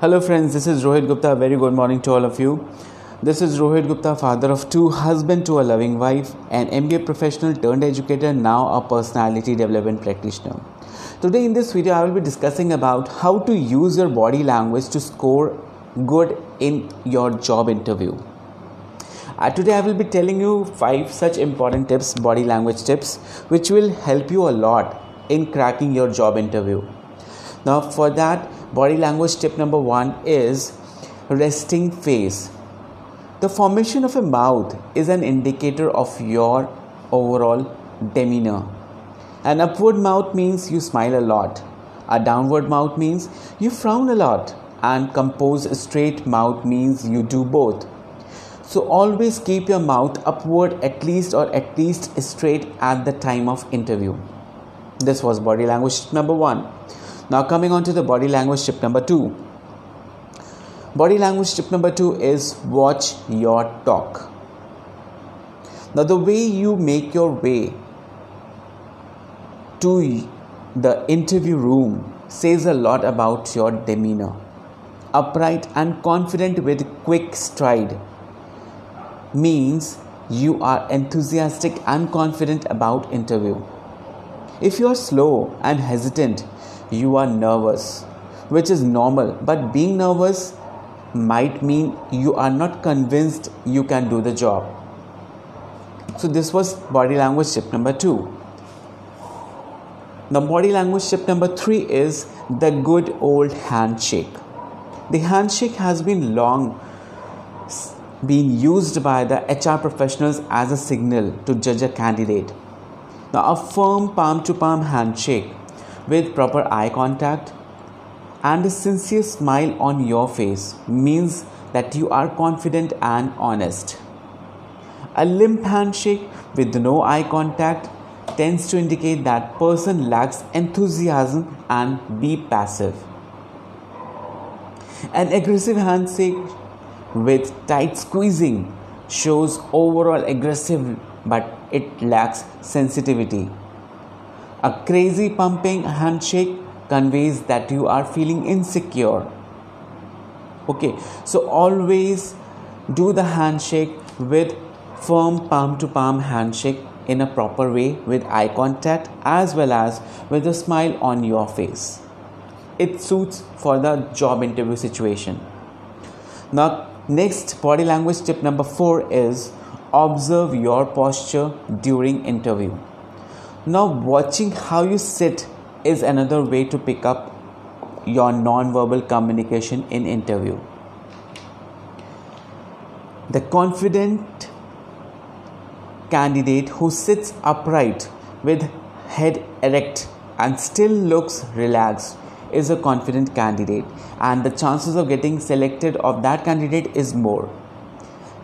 Hello, friends. This is Rohit Gupta. Very good morning to all of you. This is Rohit Gupta, father of two, husband to a loving wife, an MBA professional turned educator, now a personality development practitioner. Today, in this video, I will be discussing about how to use your body language to score good in your job interview. Uh, today, I will be telling you five such important tips, body language tips, which will help you a lot in cracking your job interview. Now, for that, body language tip number one is resting face. The formation of a mouth is an indicator of your overall demeanor. An upward mouth means you smile a lot. A downward mouth means you frown a lot. And composed straight mouth means you do both. So always keep your mouth upward at least or at least straight at the time of interview. This was body language number 1. Now, coming on to the body language tip number two. Body language tip number two is watch your talk. Now, the way you make your way to the interview room says a lot about your demeanor. Upright and confident with quick stride means you are enthusiastic and confident about interview. If you are slow and hesitant, you are nervous, which is normal. But being nervous might mean you are not convinced you can do the job. So, this was body language tip number two. The body language tip number three is the good old handshake. The handshake has been long been used by the HR professionals as a signal to judge a candidate. Now, a firm palm to palm handshake with proper eye contact and a sincere smile on your face means that you are confident and honest. A limp handshake with no eye contact tends to indicate that person lacks enthusiasm and be passive. An aggressive handshake with tight squeezing shows overall aggressive but it lacks sensitivity. A crazy pumping handshake conveys that you are feeling insecure. Okay, so always do the handshake with firm palm to palm handshake in a proper way with eye contact as well as with a smile on your face. It suits for the job interview situation. Now, next body language tip number 4 is observe your posture during interview. Now, watching how you sit is another way to pick up your non-verbal communication in interview. The confident candidate who sits upright with head erect and still looks relaxed is a confident candidate and the chances of getting selected of that candidate is more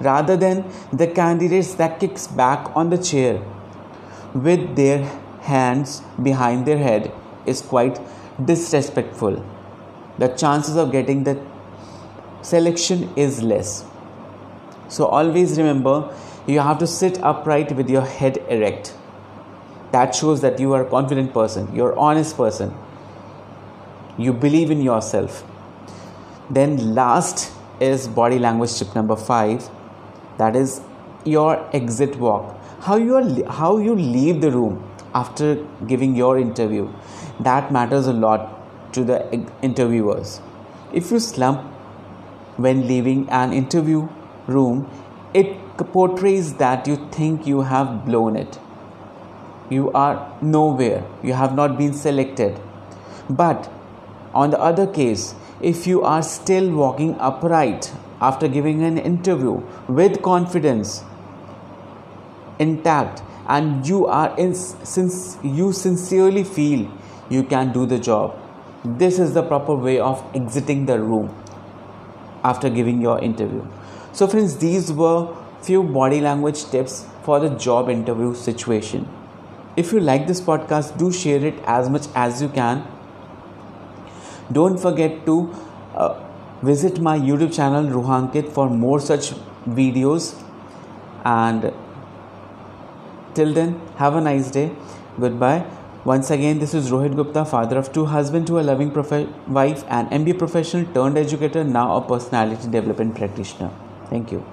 rather than the candidates that kicks back on the chair with their hands behind their head is quite disrespectful. The chances of getting the selection is less. So always remember you have to sit upright with your head erect. That shows that you are a confident person, you're honest person. You believe in yourself. Then last is body language tip number 5 that is your exit walk how you are, how you leave the room after giving your interview that matters a lot to the interviewers. If you slump when leaving an interview room it portrays that you think you have blown it. You are nowhere. You have not been selected. But on the other case if you are still walking upright after giving an interview with confidence intact and you are in since you sincerely feel you can do the job. This is the proper way of exiting the room after giving your interview. So friends these were few body language tips for the job interview situation. If you like this podcast do share it as much as you can. Don't forget to uh, visit my youtube channel ROOHANKIT for more such videos. And Till then, have a nice day. Goodbye. Once again, this is Rohit Gupta, father of two, husband to a loving prof- wife, and MBA professional turned educator, now a personality development practitioner. Thank you.